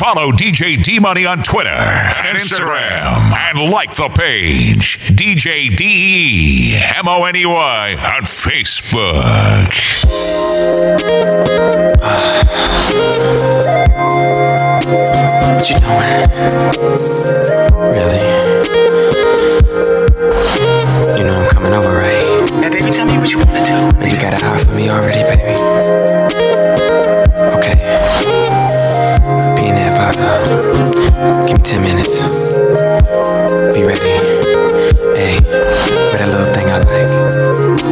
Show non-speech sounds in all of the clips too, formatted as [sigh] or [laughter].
Follow DJ D Money on Twitter and Instagram. And like the page DJ D E M O N E Y on Facebook. What you doing? Really? You know I'm coming over, right? Now, baby, tell me what you wanna do. You got a eye for me already, baby. Give me ten minutes. Be ready. Hey, where that little thing I like.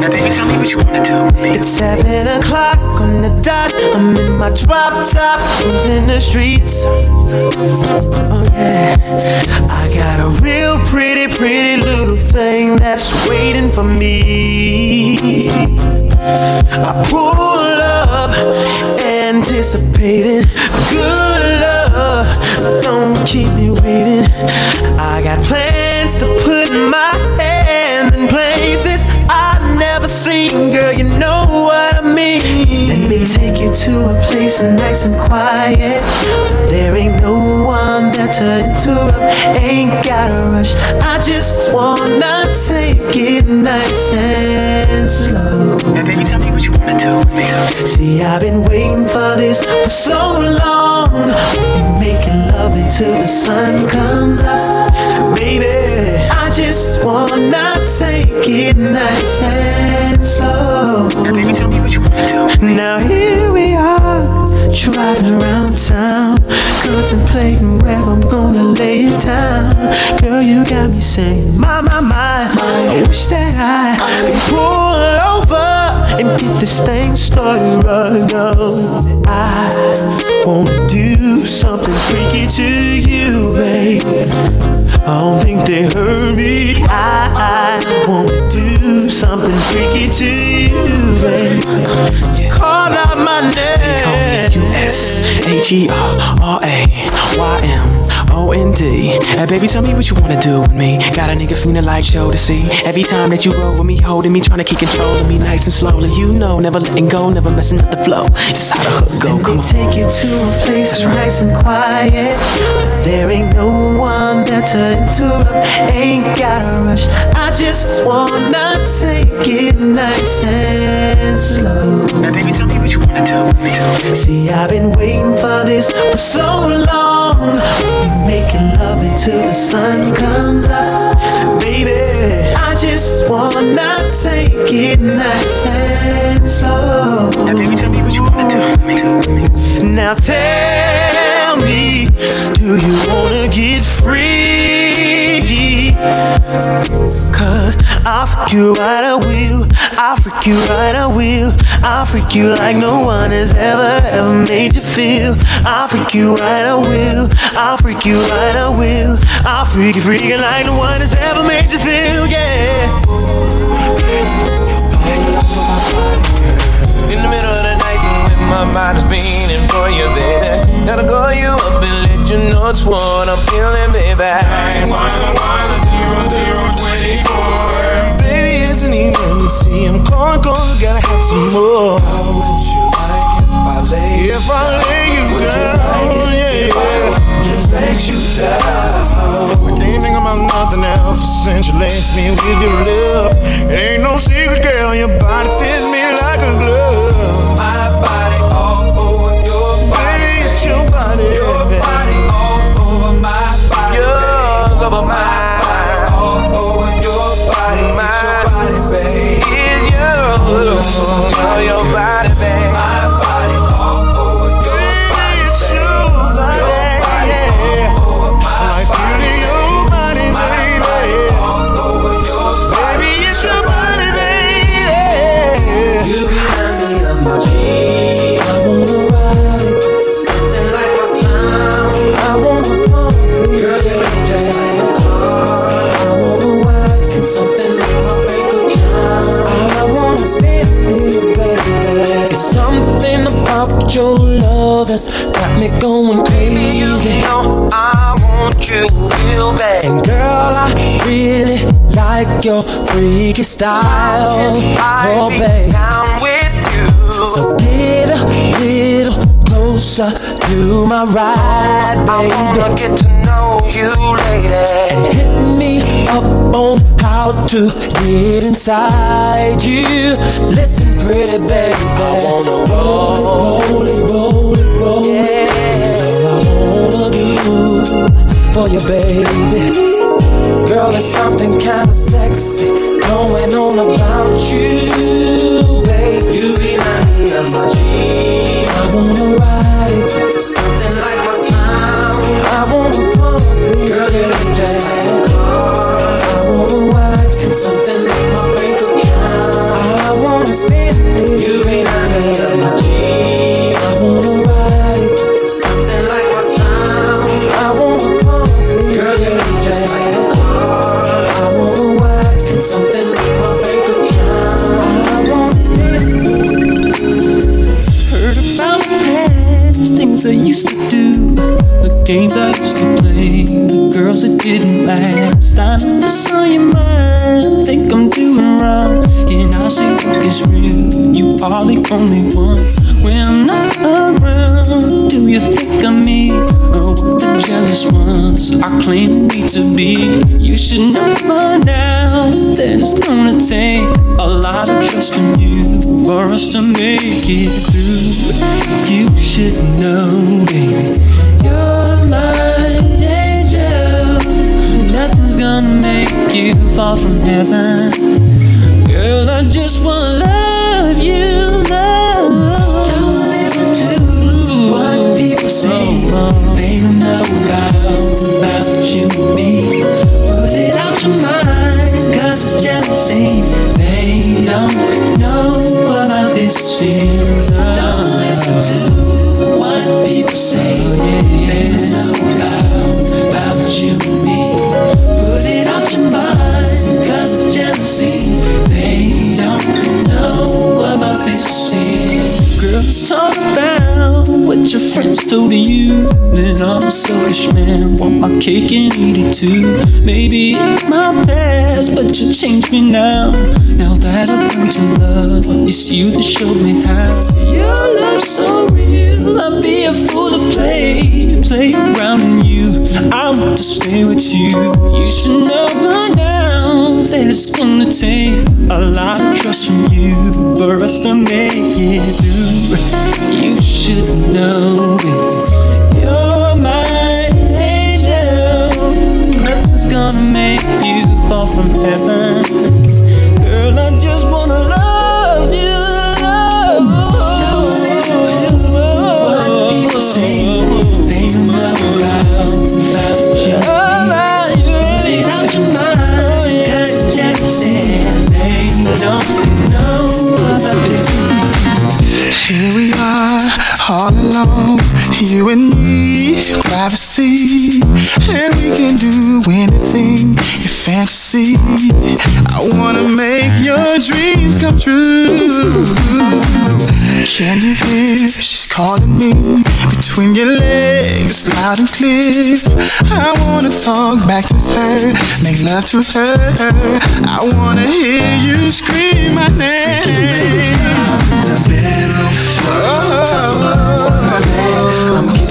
Now, baby, tell me what you wanna do. It's seven o'clock on the dot. I'm in my drop top, cruising the streets. Oh yeah, I got a real pretty, pretty little thing that's waiting for me. I pull up, anticipating good love. Don't keep me waiting. I got plans to put my hand in places I've never seen. Girl, you know what I mean. Let me take you to a place nice and quiet. There ain't no one there to interrupt. Ain't gotta rush. I just wanna take it nice and slow. Now, baby, tell me what you wanna do. See, I've been waiting for this for so long. Making love until the sun comes up. Baby, I just wanna take it nice and slow. Now, baby, tell me what you wanna do. Now here we are, driving around town, contemplating where I'm gonna lay it down. Girl, you got me saying, my, my, my, I wish that I could pull over and get this thing started right now. I wanna do something freaky to you, babe. I don't think they heard me. I, I wanna do something freaky to you, babe. Call out my name. U.S. H-E-R-R-A-Y-M-O-N-D. Hey, baby, tell me what you wanna do with me. Got a nigga feeling like show to see. Every time that you roll with me, holding me, trying to keep control of me nice and slowly. You know, never letting go, never messing up the flow. Just how the hook go. Let Come me on. take you to a place nice and quiet. There ain't no one there to interrupt. Ain't gotta rush. I just wanna take it nice and slow. Now, baby, tell me what you wanna do. See, I've been waiting for this for so long. Making love until the sun comes up. Baby, I just wanna take it nice and Now, tell me do. Now tell me, do you wanna get free? Cause I'll freak you right, I will. I'll freak you right, I will. I'll freak you like no one has ever, ever made you feel. I'll freak you right, I will. I'll freak you right, I will. I'll freak you, freaking like no one has ever made you feel, yeah. My mind is fiending for you, baby. Gotta call you up and let you know it's what I'm feeling, baby. 911 Baby, it's an emergency. I'm calling I gotta have some more. How would you like If I lay you down, yeah, yeah. Just makes you down. I can't think about nothing else since you laced me with your love. It ain't no secret, girl. Your body fits me like a glove. My body. Your body all over my body. Yours over my body. All over your body. My body, babe. It's yours over your body, babe. Me going crazy. You know I want you real bad. And girl, I really like your freaky style. I Oh, be babe. down with you. So get a little closer closer to my ride, baby. I wanna get to know you, lady. And hit me up on how to get inside you. Listen, pretty baby. I wanna roll it, roll it, roll it, roll it. Yeah. Wanna do for you, baby. Girl, there's something kinda sexy going on about you, babe. You remind me of my G. I wanna ride something like my sound. I wanna pump it, girl, you just like a car. I wanna it, something like my bank account. I wanna spend it, you remind me of my G. I wanna that didn't last. I this on your mind, think I'm wrong, and I say look is real. You are the only one. When I'm not around, do you think of me or what the jealous ones are claiming me to be? You should know by now that it's gonna take a lot of trust from you for us to make it through. You should know, baby, you're my angel. Nothing's gonna make you fall from heaven. Girl, I just wanna love you, love. Don't listen to what people say. They don't know about, about you and me. Put it out your mind, cause it's jealousy. They don't know about this feeling. Don't listen to told you. Then I'm a selfish man, want my cake and eat it too. Maybe it's my past, but you changed me now. Now that I've learned to love, it's you that showed me how. Your love's so real, I'd be a fool to play, play around in you. I want to stay with you. You should know by now that it's gonna take a lot of trust from you for us to make it through. You should know, baby, you're my angel. Nothing's gonna make you fall from heaven. Alone, you and me, privacy, and we can do anything your fantasy. I wanna make your dreams come true. Can you hear? She's calling me between your legs, loud and clear. I wanna talk back to her, make love to her. I wanna hear you scream my name. I'm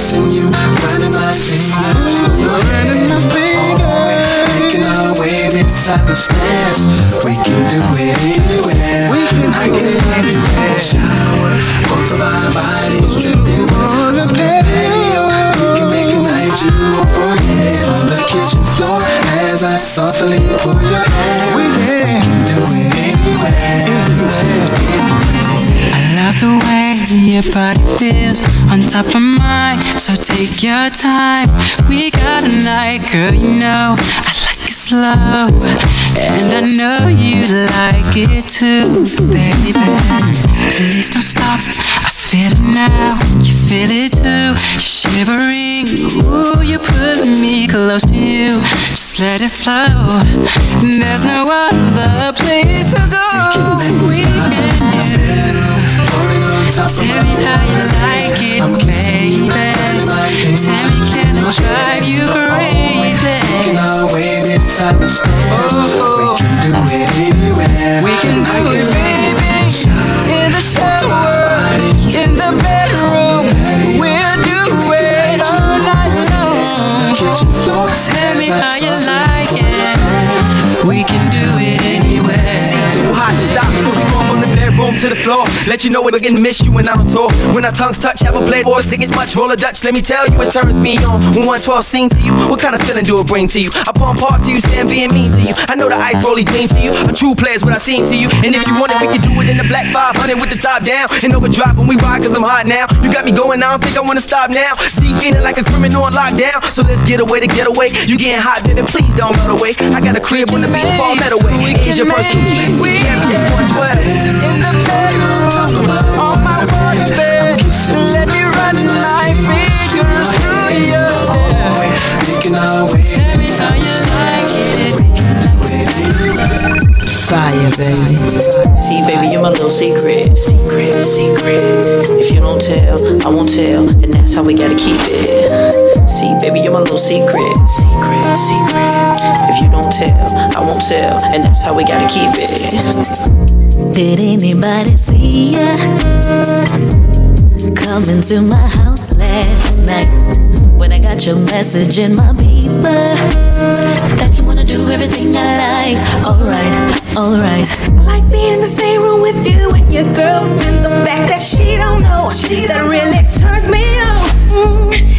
kissing you, running my fingers through your hair. My fingers. Making our way inside the stairs. We can do it anywhere. We can I can it love you in the anywhere. shower. Both of our bodies dripping On the patio. We can make a night you won't forget. On the kitchen floor, as I softly pull your hair. We can do it anywhere. I love the way your body feels on top of mine. So take your time. We got a night, girl. You know I like it slow, and I know you like it too, baby. Please don't stop. I feel it now. You feel it too. Shivering. Ooh, you put me close to you. Just let it flow. There's no other place to go. We can. Tell me how you like it, baby. Tell me can I drive you crazy? Oh, we can do it anywhere. We can do it, baby. In the shower, in the bedroom, we'll do it all night long. Tell me how you like it. We can do it anywhere. Too hot, stop, so we go from the bedroom to the floor. Let you know we're gonna miss you when I'm on tour. When our tongues touch, have a blade or stick it's much roller Dutch. Let me tell you, it turns me on. When 112 sing to you, what kind of feeling do it bring to you? I pump hard to you, stand being mean to you. I know the ice rolly clean to you. A true player's what I seen to you. And if you want it, we can do it in the black 500 with the top down. And overdrive when we ride, cause I'm hot now. You got me going, I don't think I wanna stop now. See, feeling like a criminal on lockdown. So let's get away to get away. You getting hot, baby, please don't run away. I got a crib when the beat fall that away. Here's your personal keys. We can be 112. Fire, baby. See, baby, you're my little secret. Secret, secret. If you don't tell, I won't tell. And that's how we gotta keep it. See, baby, you're my little secret. Secret, secret. If you don't tell, I won't tell. And that's how we gotta keep it. Did anybody see ya? Coming to my house last night when I got your message in my paper that you wanna do everything I like. Alright, alright. I like being in the same room with you and your girlfriend. The fact that she don't know, she that really turns me on. Mm,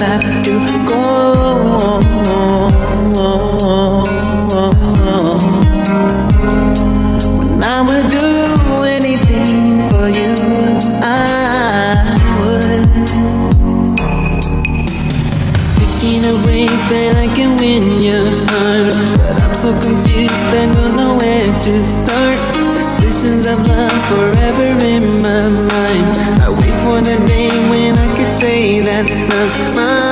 have to go? When I would do anything for you, I would. Thinking of ways that I can win your heart But I'm so confused, I don't know where to start Visions of love forever in my mind say that love's mine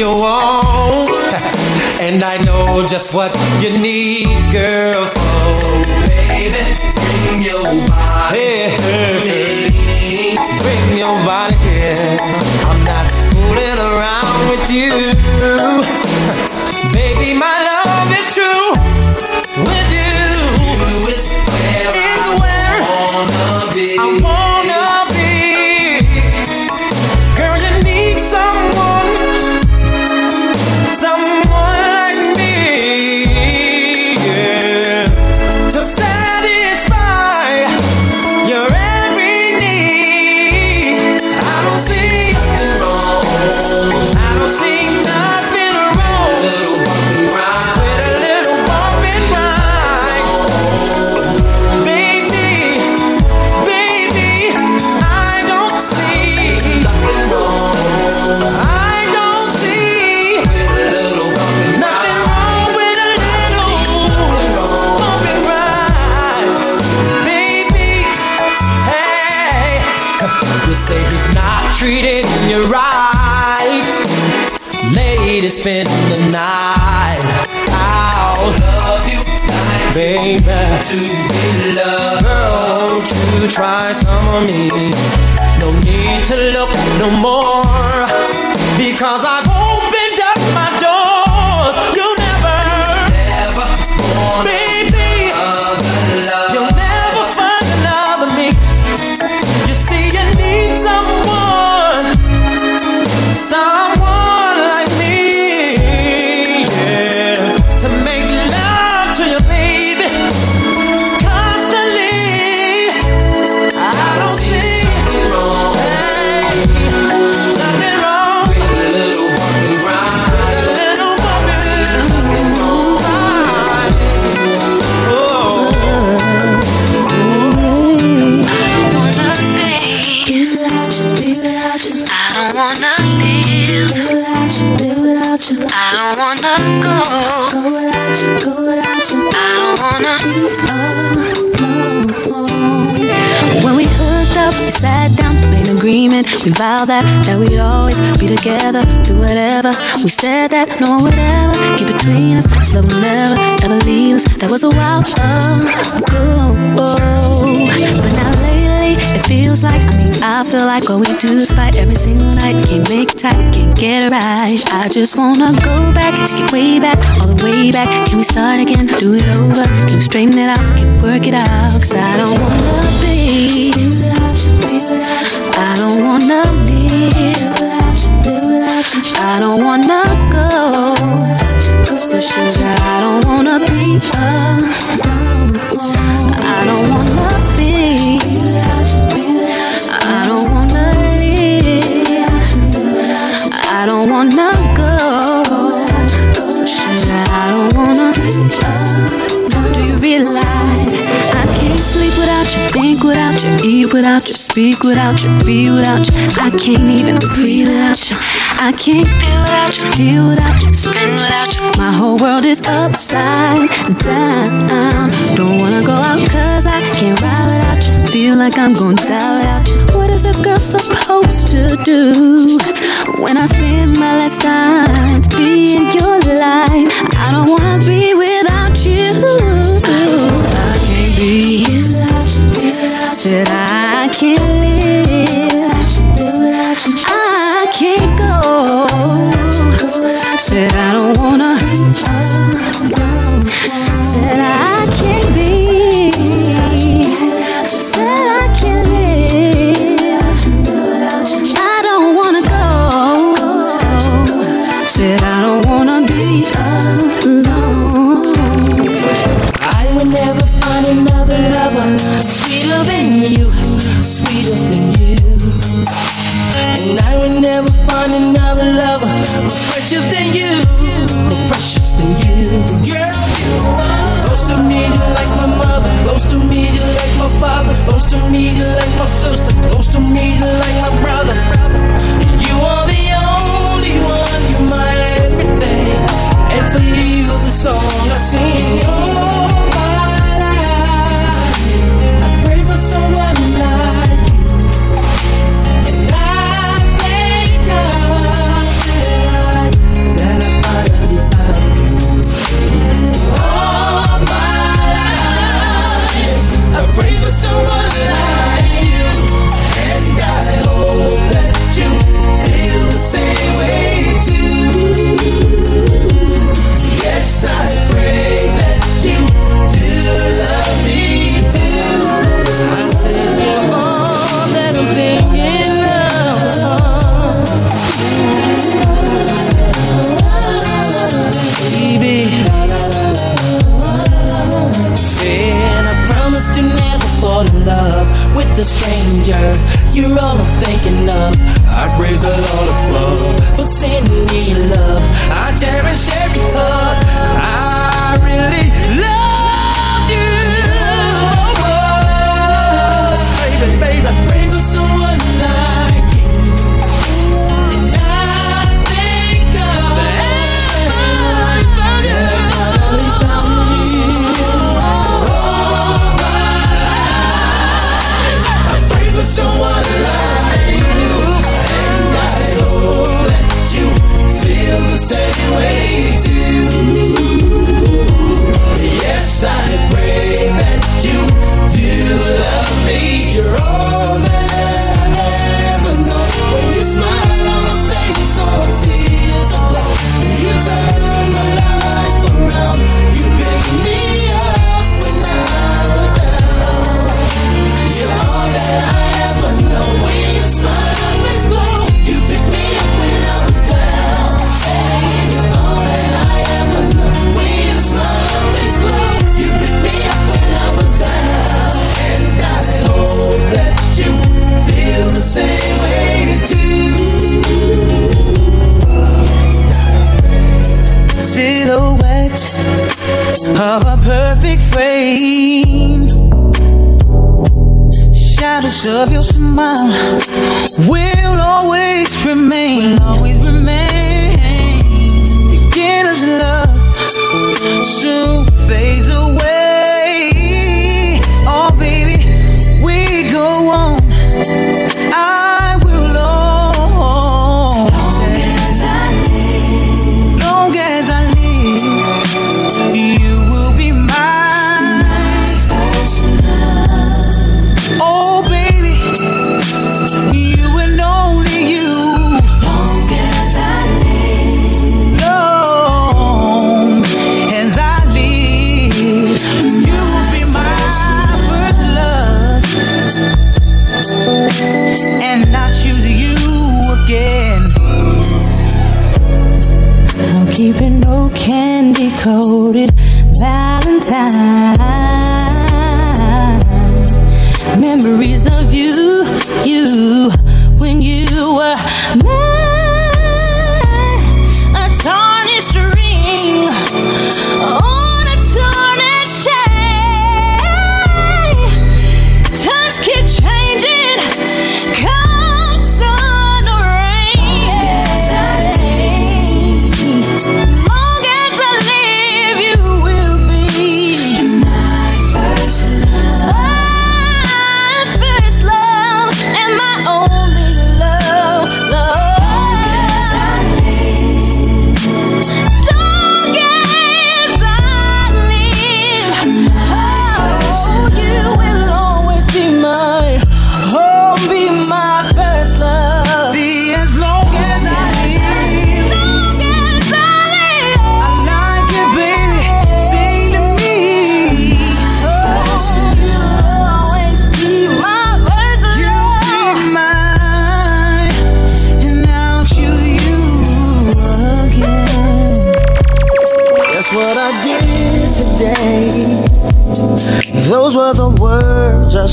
you want. [laughs] and I know just what you need, girl. So, so baby, bring your body hey, hey, hey. Bring your body. spending the night out. Love you, baby. To be loved. Girl, won't you try some of me? No need to look no more because I've agreement. We vowed that that we'd always be together, do whatever. We said that no one would ever get between us. This love will never, ever leave us. That was a while ago. But now lately, it feels like, I mean, I feel like all we do is fight every single night. Can't make tight, can't get it right. I just wanna go back, take it way back, all the way back. Can we start again? Do it over? Can we straighten it out? Can we work it out? Cause I don't wanna be I don't wanna go. So shoes I don't wanna be alone. I don't wanna be. I don't wanna live. I don't wanna think without you, eat without you, speak without you, be without you? I can't even breathe without you. I can't feel without you, deal without you, spin without you. My whole world is upside down. Don't wanna go out cause I can't ride without you. Feel like I'm gonna die without you. What is a girl supposed to do when I spend my last time to be in your life? I don't wanna be without you. Said I can't live.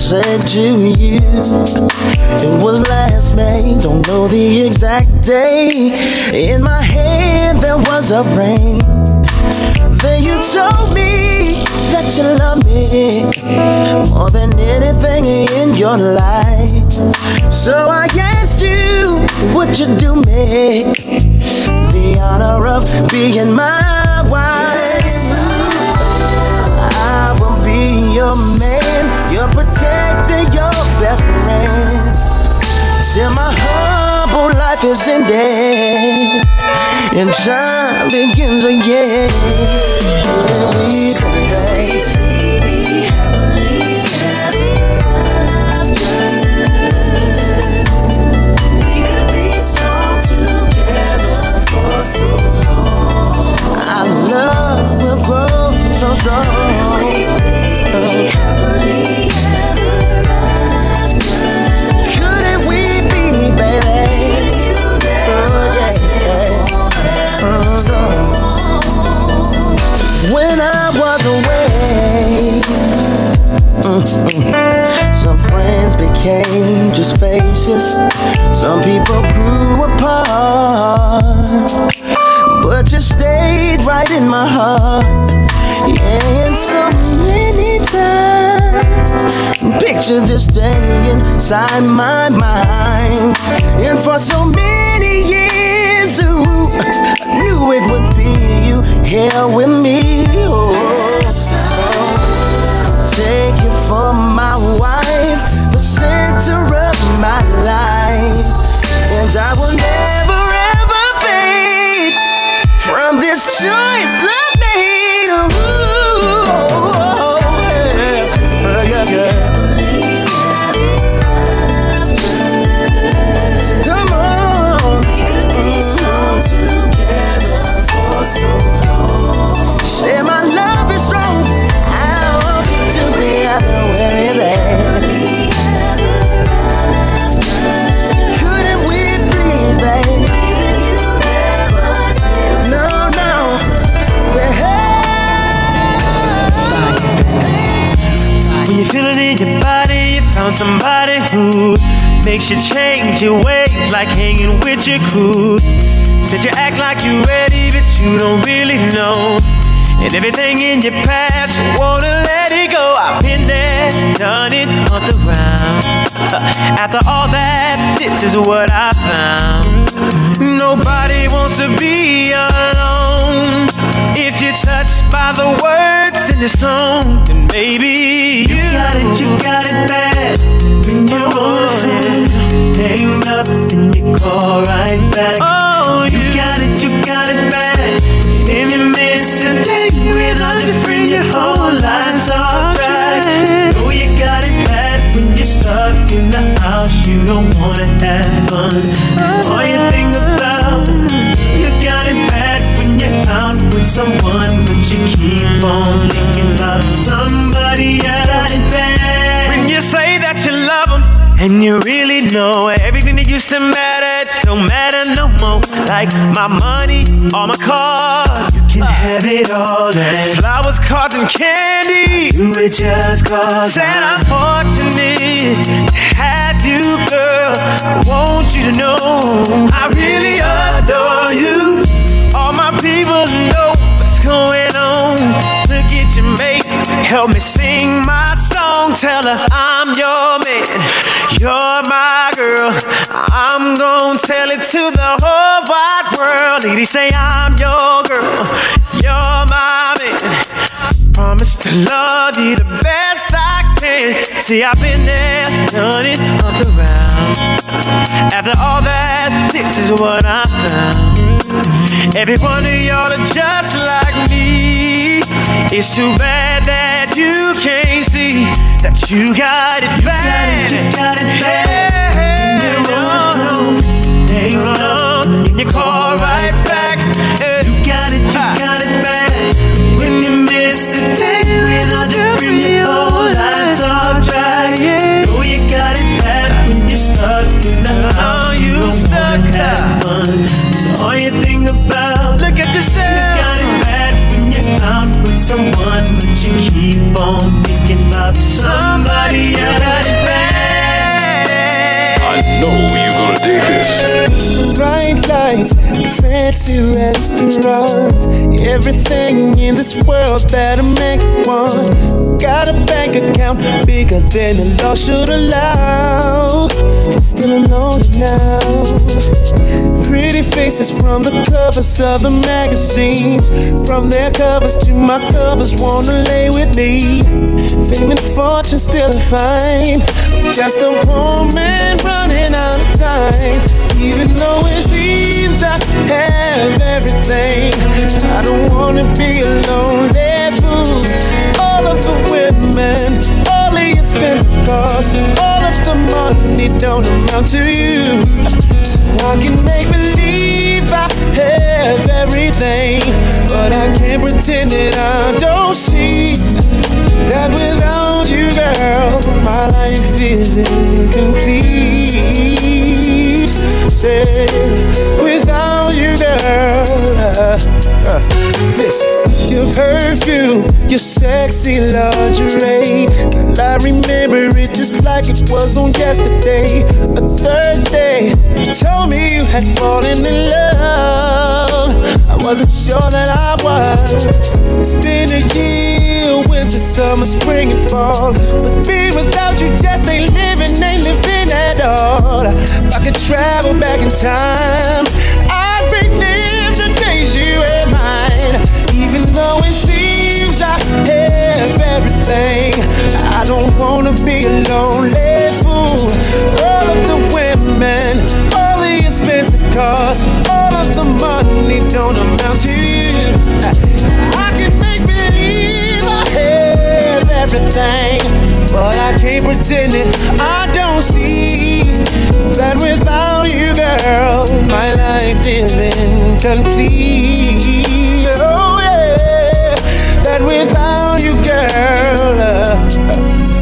Said to you. It was last May, don't know the exact day. In my hand there was a ring. Then you told me that you love me more than anything in your life. So I asked you, would you do me the honor of being my friend. Till my humble life is ended and time begins again. Will grow so strong. Just faces. Some people grew apart but you stayed right in my heart. Yeah, and so many times, picture this day inside my mind. And for so many years, ooh, I knew it would be you here with me. Oh, take you for my wife, center of my life, and I will never ever fade from this choice somebody who makes you change your ways, like hanging with your crew. Said you act like you ready, but you don't really know. And everything in your past, you wanna let it go. I've been there, done it, hunt around. [laughs] After all that, this is what I found. Nobody wants to be alone. If you're touched by the words in the song, then maybe you, you got it, you got it bad. When you're on the phone, hang up and you call right back. Oh, you got it, you got it bad. If you miss a day without your friend, your whole life's off track. Know you got it bad when you're stuck in the house, you don't wanna have fun. That's oh, all you think about. You got it bad when you're out with someone, you keep on thinking about somebody else. When you say that you love them, and you really know everything that used to matter don't matter no more. Like my money, all my cars, you can have it all. And flowers, cards, and candy, do it just cause. Said I'm fortunate to have you, girl. I want you to know I really adore you. All my people know what's going help me sing my song. Tell her I'm your man, you're my girl. I'm gonna tell it to the whole wide world. Lady, say I'm your girl, you're my man. Promise to love you the best I can. See, I've been there, done it, up around. After all that, this is what I found. Every one of y'all are just like me. It's too bad you can't see that you got it bad. You got it, bad. You're on the phone, hang on, and you call right fancy restaurants, everything in this world that'll make one. Got a bank account bigger than the law should allow. Still alone now. Pretty faces from the covers of the magazines, from their covers to my covers, wanna lay with me. Fame and fortune still a find. Just a poor man running out of time. Even though it seems I have everything, I don't wanna be a lonely fool. All of the women, all the expensive cars, all of the money don't amount to you. So I can make believe I have everything, but I can't pretend that I don't see that without you, girl, my life is incomplete. Said, without you, girl, uh, uh, listen, your perfume, your sexy lingerie. Girl, I remember it just like it was on yesterday, a Thursday. You told me you had fallen in love. I wasn't sure that I was. It's been a year, winter, summer, spring, and fall. But being without travel back in time, I'd relive the days you were mine. Even though it seems I have everything, I don't wanna be a lonely fool. All of the women, all the expensive cars, all of the money don't amount to you. I can make believe I have everything, but I can't pretend it. I that without you, girl, my life is incomplete. Oh yeah, that without you, girl. uh, I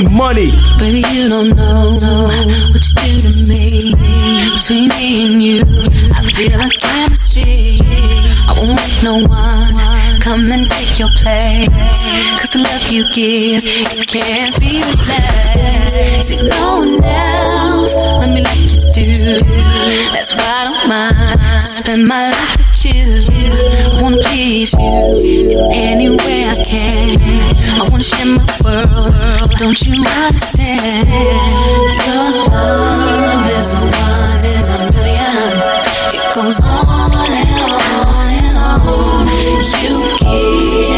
need money. Baby, you don't know, what you do to me. Between me and you, I feel like chemistry. I won't let no one come and take your place. Cause the love you give, it can't be replaced. See, no one else, let me let you do. Why I don't mind. Spend my life with you. I wanna please you in any way I can. I wanna share my world. Don't you understand? Your love is a one in a million. It goes on and on and on. You keep.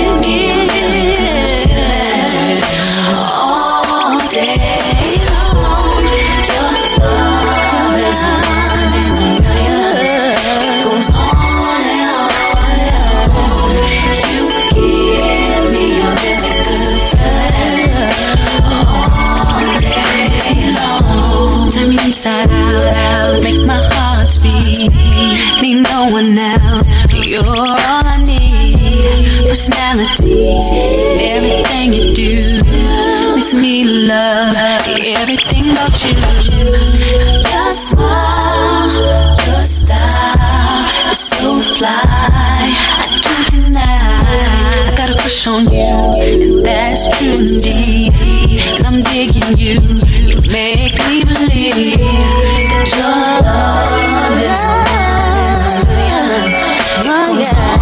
one else. You're all I need. Personality, everything you do makes me love everything about you. Your smile, your style you're so fly. I can't deny. I got a crush on you, and that's true indeed. And I'm digging you. You make me believe that your love is yeah.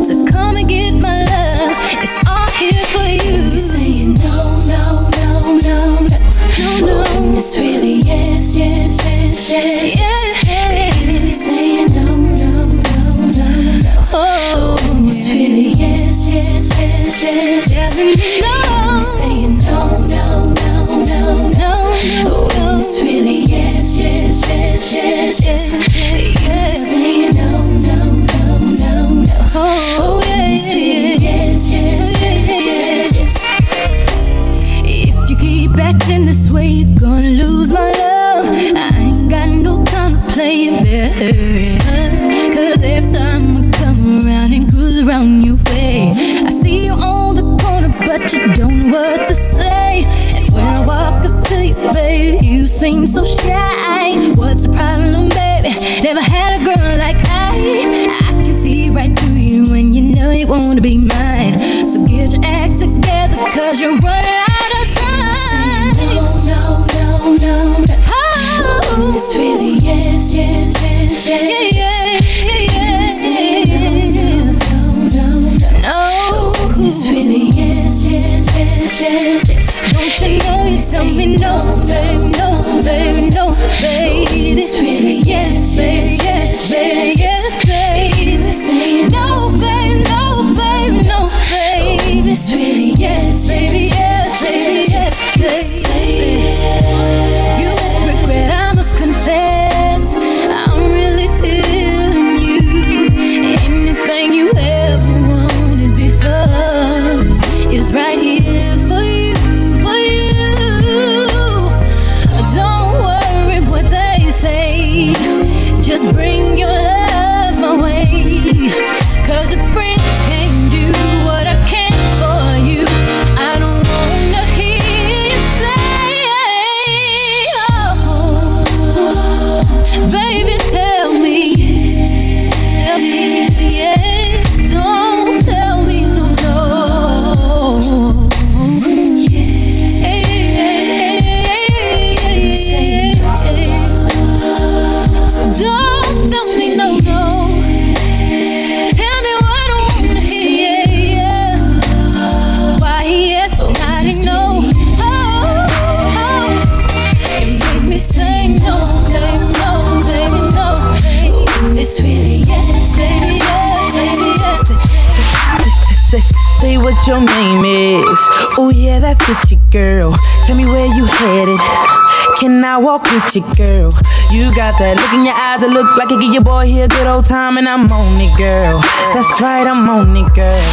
walk with you, girl? You got that look in your eyes that look like it give your boy here a good old time, and I'm on it, girl. That's right, I'm on it, girl.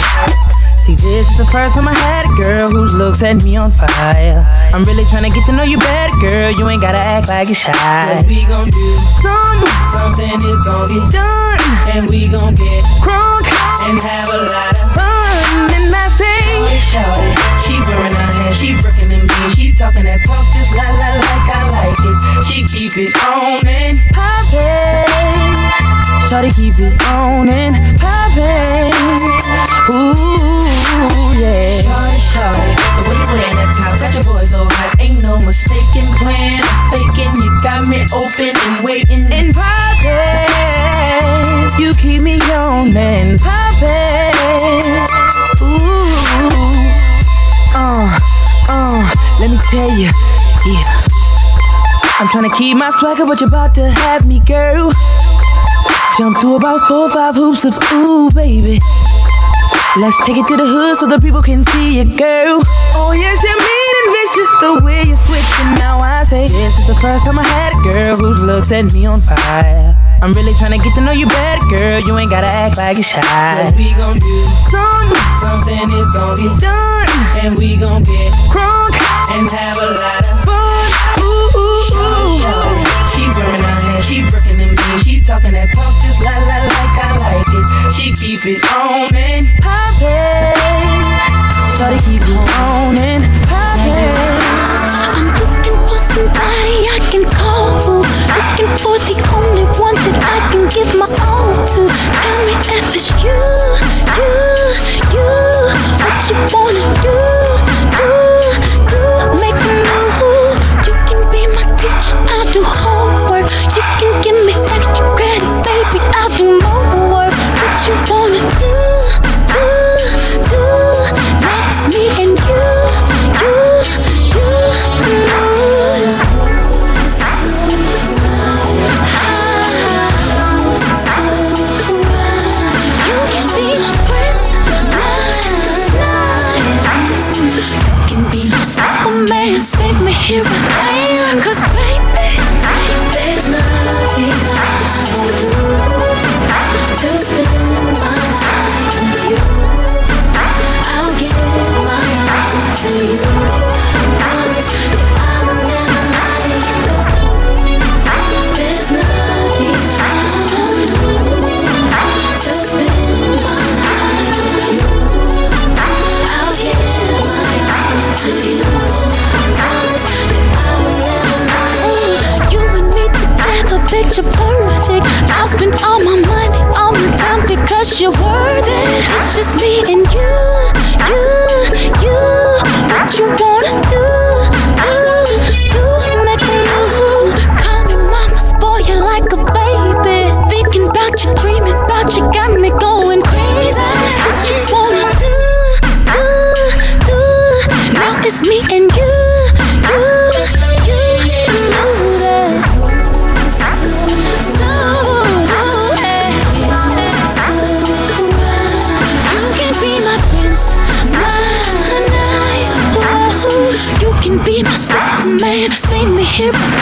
See, this is the first time I had a girl whose looks set me on fire. I'm really trying to get to know you better, girl. You ain't gotta act like you're shy. Cause we gon' do something, something is gon' get done, and we gon' get crunk and have a lot Shorty, she wearing her hair, she breaking in me, she talking that talk just la la like I like it. She keep it on and poppin'. Shorty keep it on and poppin'. Ooh, yeah. Shorty, shorty, the way you wearing that top got your boys so hot. Ain't no mistaken plan. Faking, you got me open and waiting and poppin'. You keep me on and poppin'. Uh, uh, let me tell you, yeah. I'm tryna keep my swagger, but you're about to have me, girl. Jump through about four or five hoops of ooh, baby. Let's take it to the hood so the people can see it, girl. Oh, yes, you're mean and vicious the way you're switching. Now I say, this is the first time I had a girl whose looks set me on fire. I'm really trying to get to know you better, girl. You ain't gotta act like you're shy. Cause we gon' do something, something is gon' get done. And we gon' get crunk and have a lot of fun. Ooh, ooh, ooh. She wearing her hair, she breaking in me, she talking that talk just la la like I like it. She keep it on and poppin'. So they keep it on and poppin'. Because you're worth it. It's just me and you, here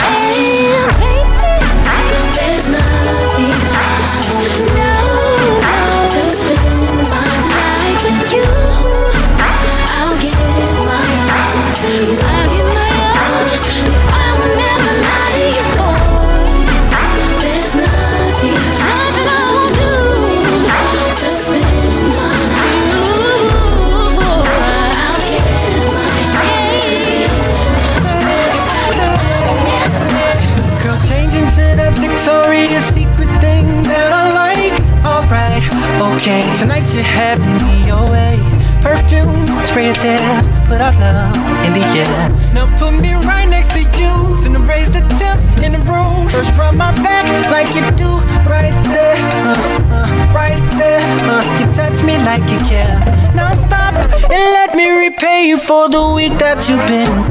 that you've been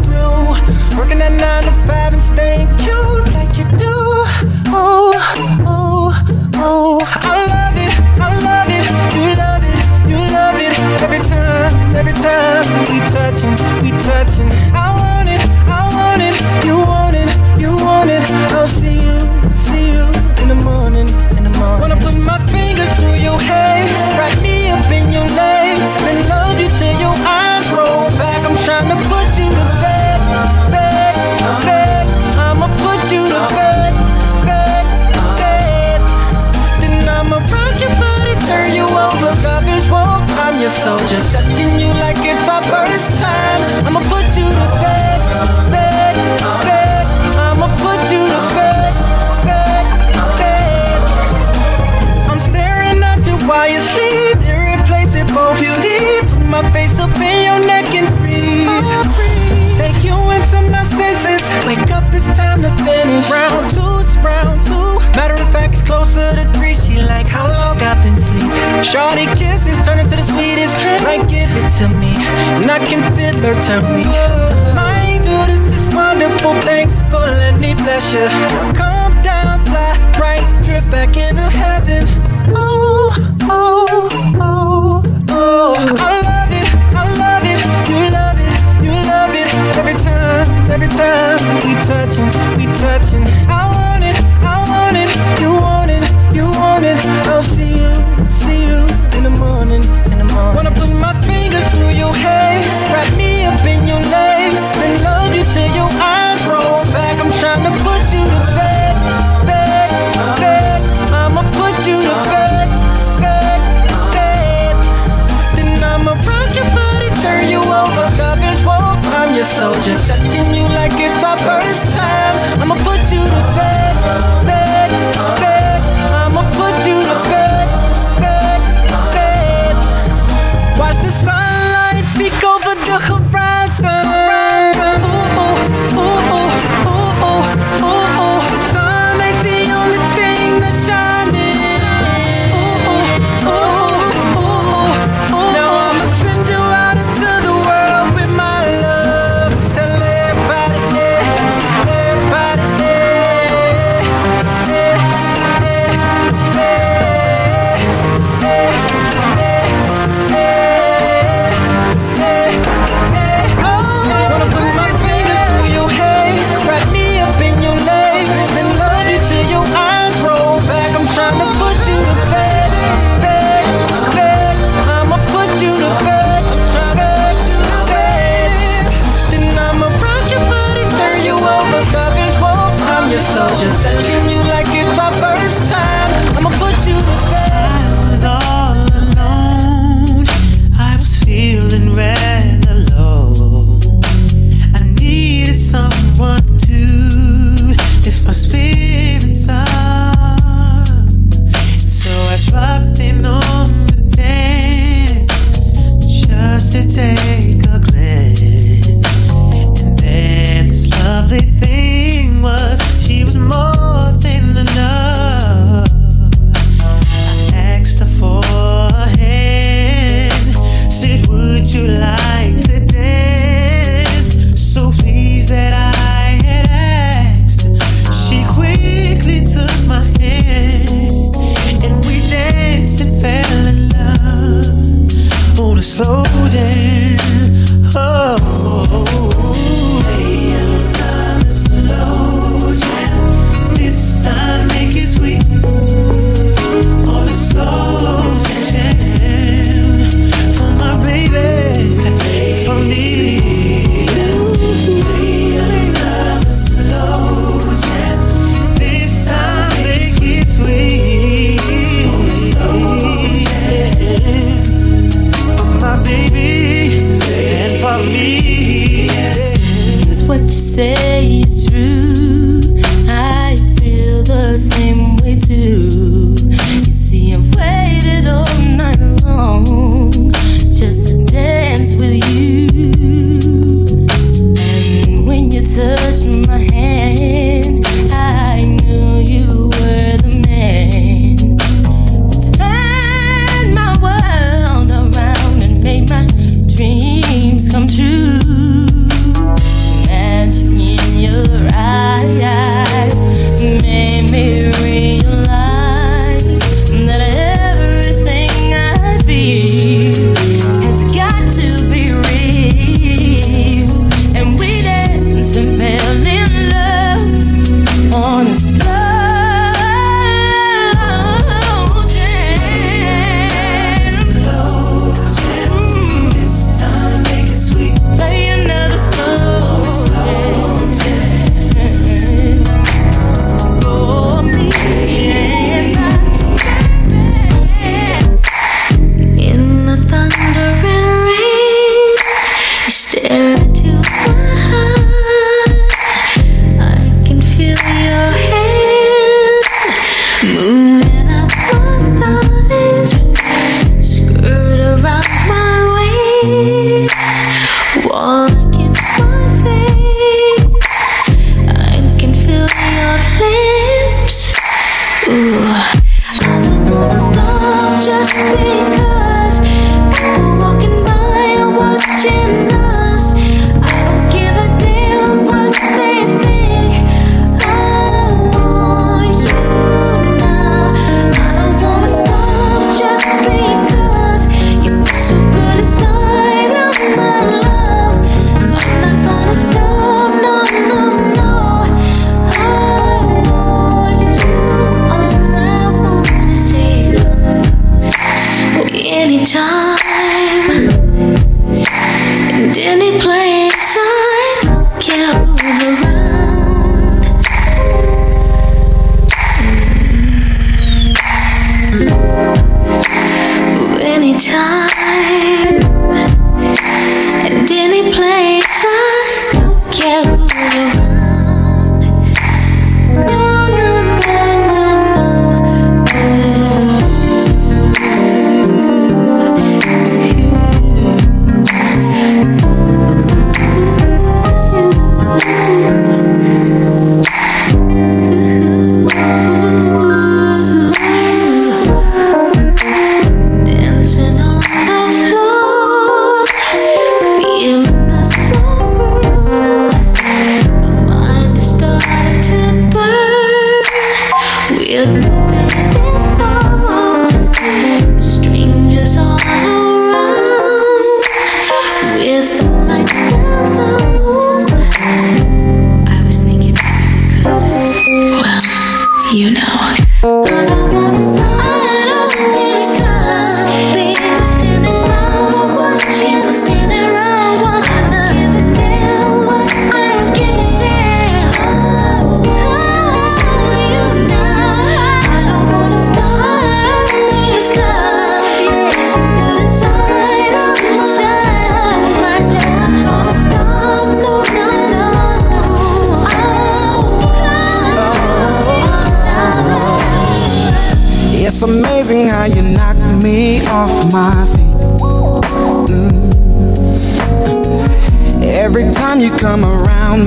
slow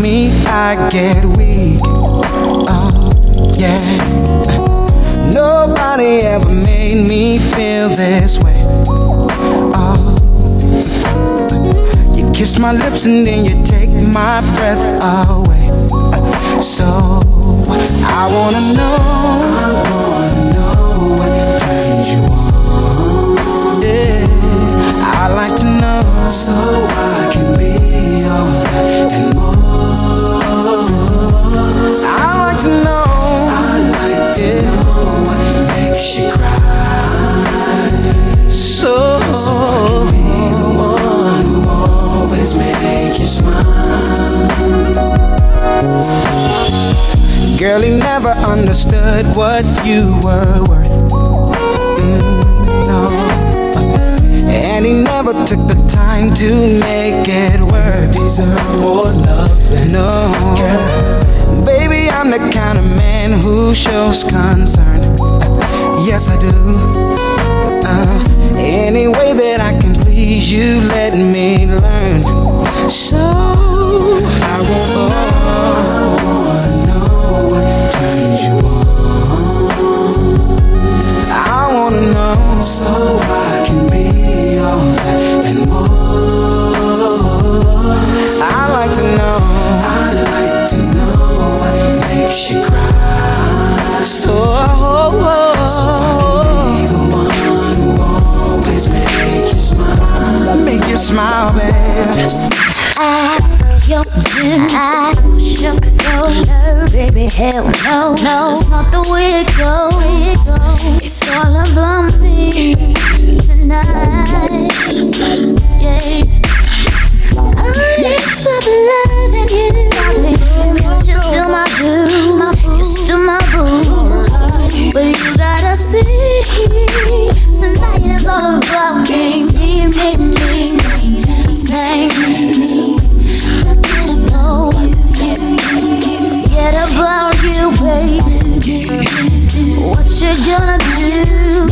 me, I get weak. Oh, yeah. Nobody ever made me feel this way. Oh. You kiss my lips and then you take my breath away. So I wanna know. I wanna know what turns you on. Yeah, I like to know so He never understood what you were worth. Mm, no. And he never took the time to make it work. Deserve more love than no. Girl. Baby, I'm the kind of man who shows concern. Yes, I do. Uh, any way that I can please you, let me learn. So I won't. You on. I wanna know so I can be all that and more. I like to know. I like to know what makes you cry. So, oh. so I can be the one who always make you smile. Make you smile, baby. I, your I shook your love, baby. Hell no, no, it's not the way it goes. It's all about me tonight. Yeah, I stop loving you. You're still my boo, you're still my boo. But you gotta see, tonight is all about me, me, me, me. Sing. you gonna do?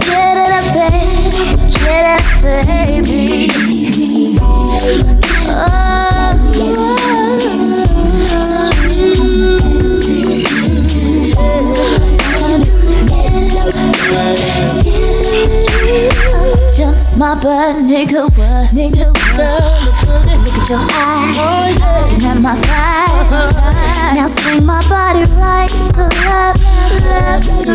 Get it up, baby. Get it up, baby. Oh, my butt, nigga, what? Nigga, what? Look at your eyes, at my. Now swing my body right to left left to.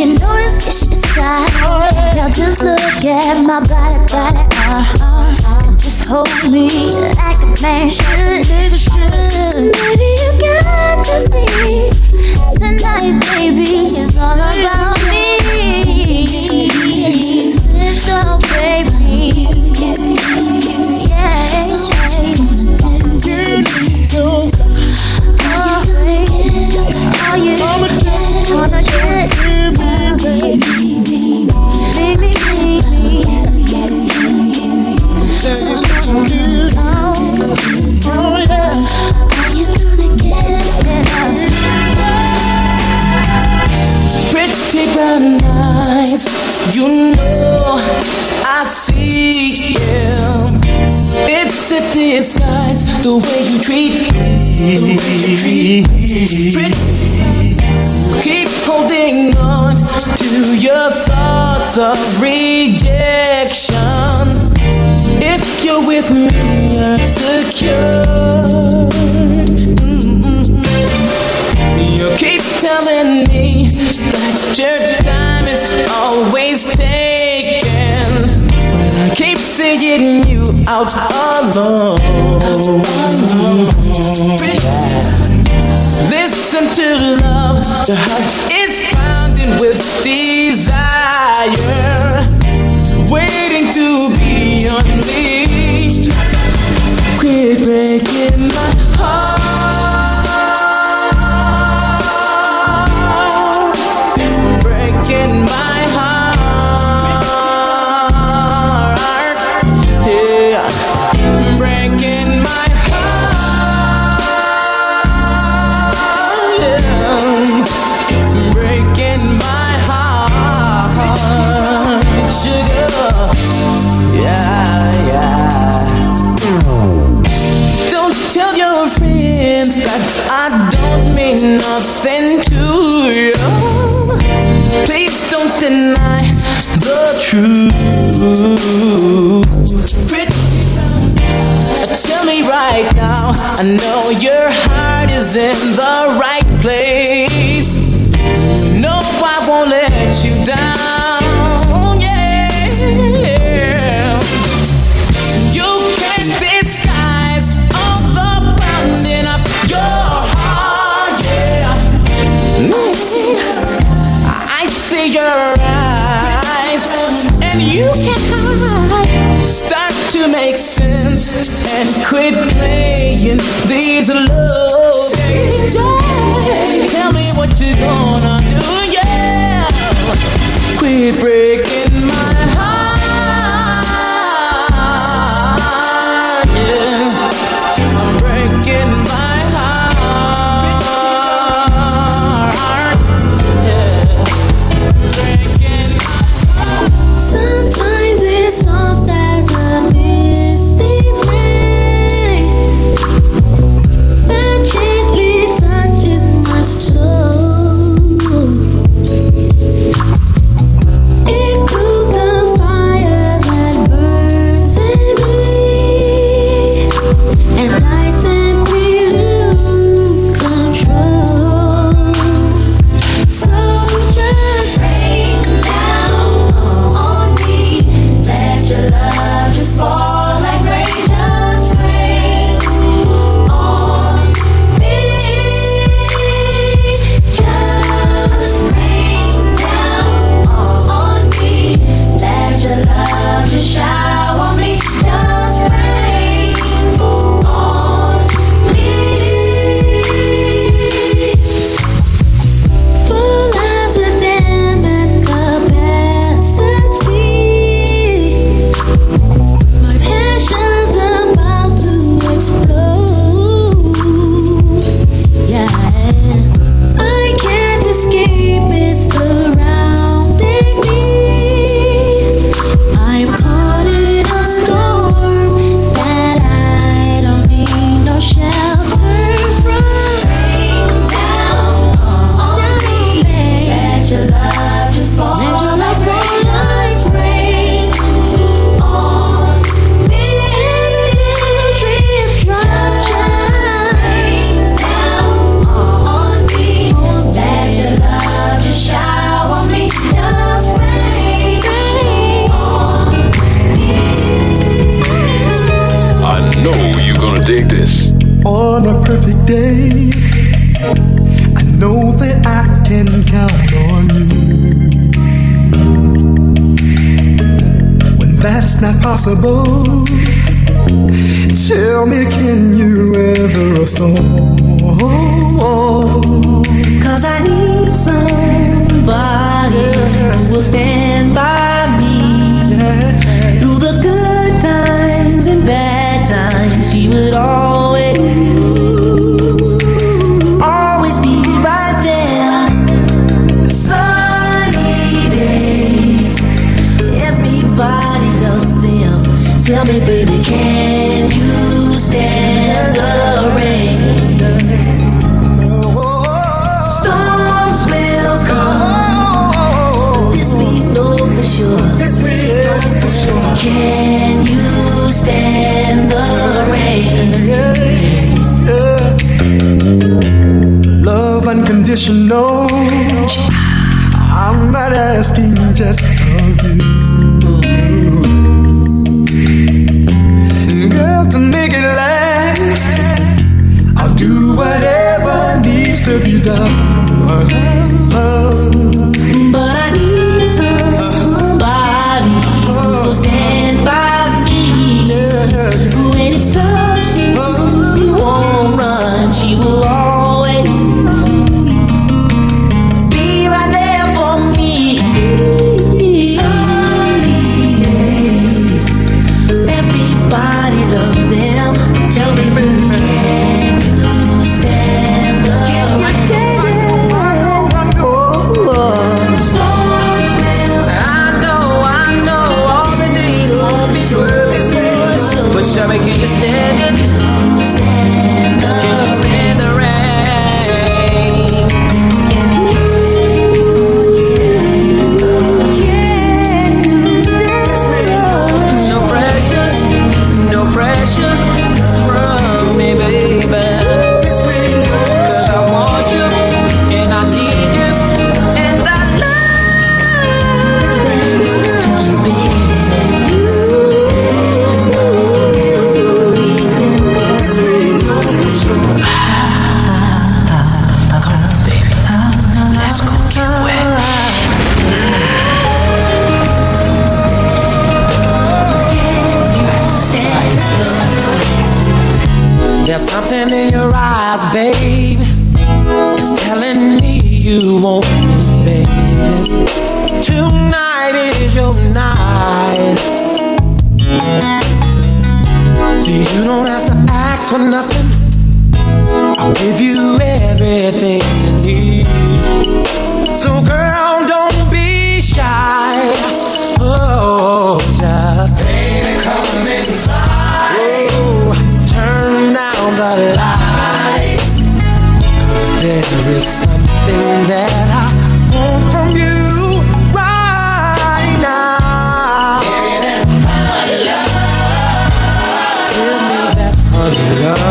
You just tight. Now just look at my body, body. And just hold me like a man should. Baby, you got to see tonight, baby, it's all about me. So, baby, yeah. Are you gonna get baby? Leave me. Are you gonna get Pretty brown eyes, you know I see you. It's a disguise the way you treat me. Pretty- Keep holding on to your thoughts of rejection. If you're with me, you're secure. Mm-mm. You keep telling me that your time is always taken. But I keep seeing you out alone. Listen to love, the heart is pounding with desire, waiting to be unleashed. Quit breaking my heart, truth. Tell me right now, I know your heart is in the right place. And quit playing these love. Tell me what you're gonna do, yeah. Quit breaking my se vida.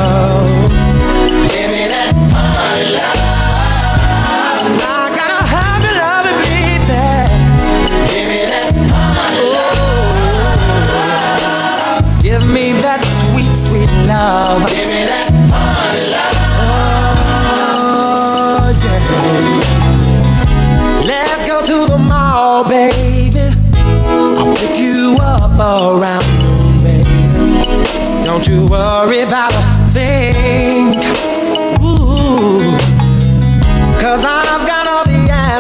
Give me that honey love. I got a habit of it, baby. Give me that honey love. Give me that sweet, sweet love. Give me that honey love. Let's go to the mall, baby. I'll pick you up around don't you worry about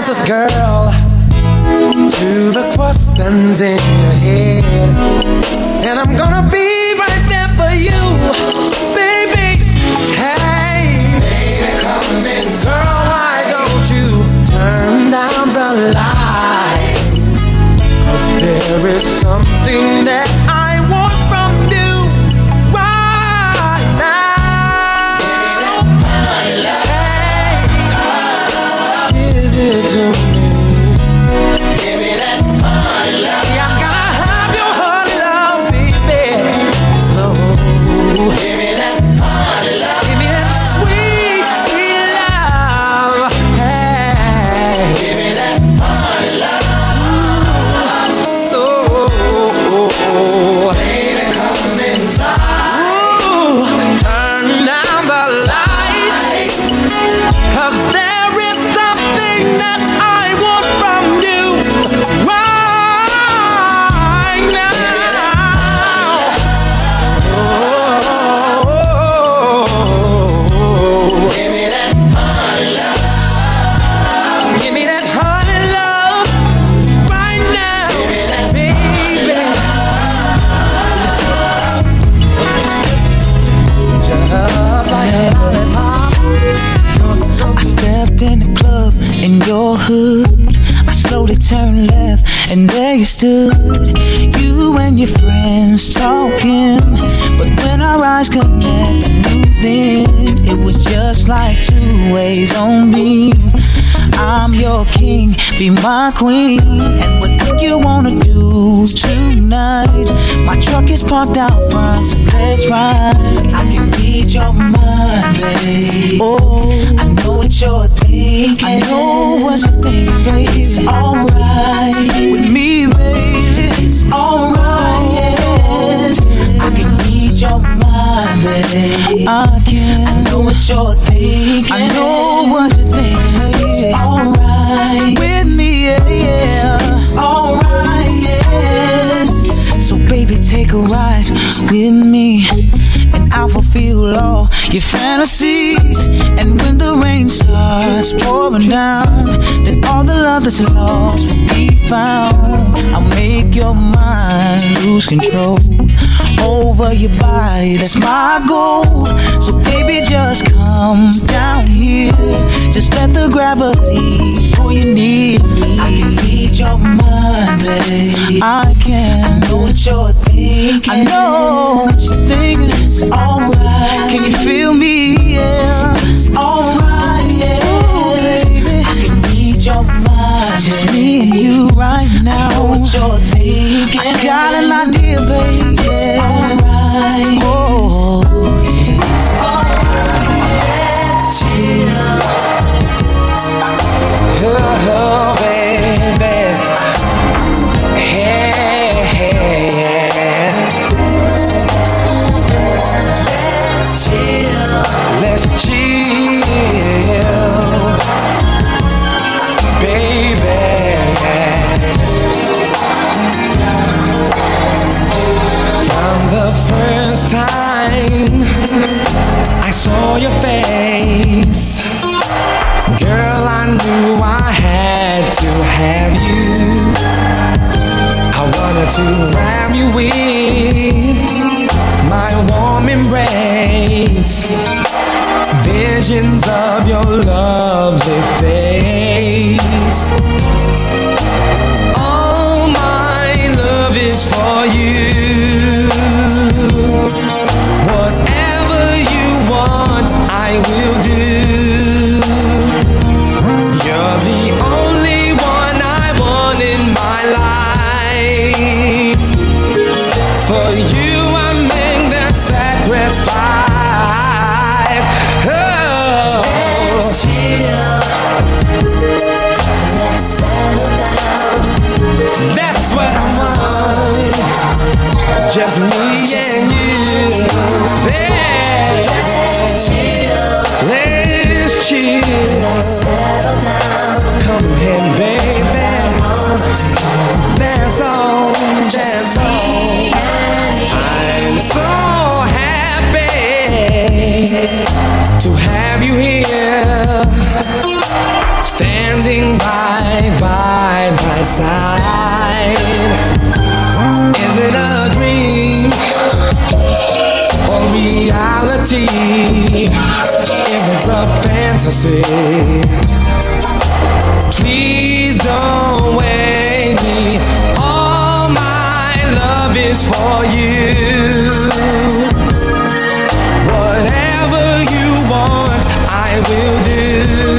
this girl to the questions in your head. And I'm gonna be right there for you, baby. Hey, baby, come in. Girl, why don't you turn down the lights? Cause there is something that do eyes connect, I knew then it was just like two ways on beam. Your king, be my queen. And what do you wanna do tonight? My truck is parked out front, so let's ride. I can read your mind, babe. Oh, I know what you're thinking. I know what you're thinking, babe. It's alright with me, baby. It's alright, yes. I can read your mind, babe. I can. I know what you're thinking. I know what you're thinking. It's alright with me, yeah, yeah. Alright, yes. So baby, take a ride with me, and I'll fulfill all your fantasies. And when the rain starts pouring down, then all the love that's lost will be found. I'll make your mind lose control over your body. That's my goal. So baby, just come down here. Just let the gravity pull you near me. I can read your mind, babe. I can. I know what you're thinking. I know what you're thinking. It's alright. Can you feel me? Yeah. You right now. I know what you're thinking. I got an idea, baby. It's alright. Oh, to wrap you with my warm embrace. Visions of your lovely face. Side. Is it a dream or reality? If it's a fantasy, please don't wake me. All my love is for you. Whatever you want, I will do.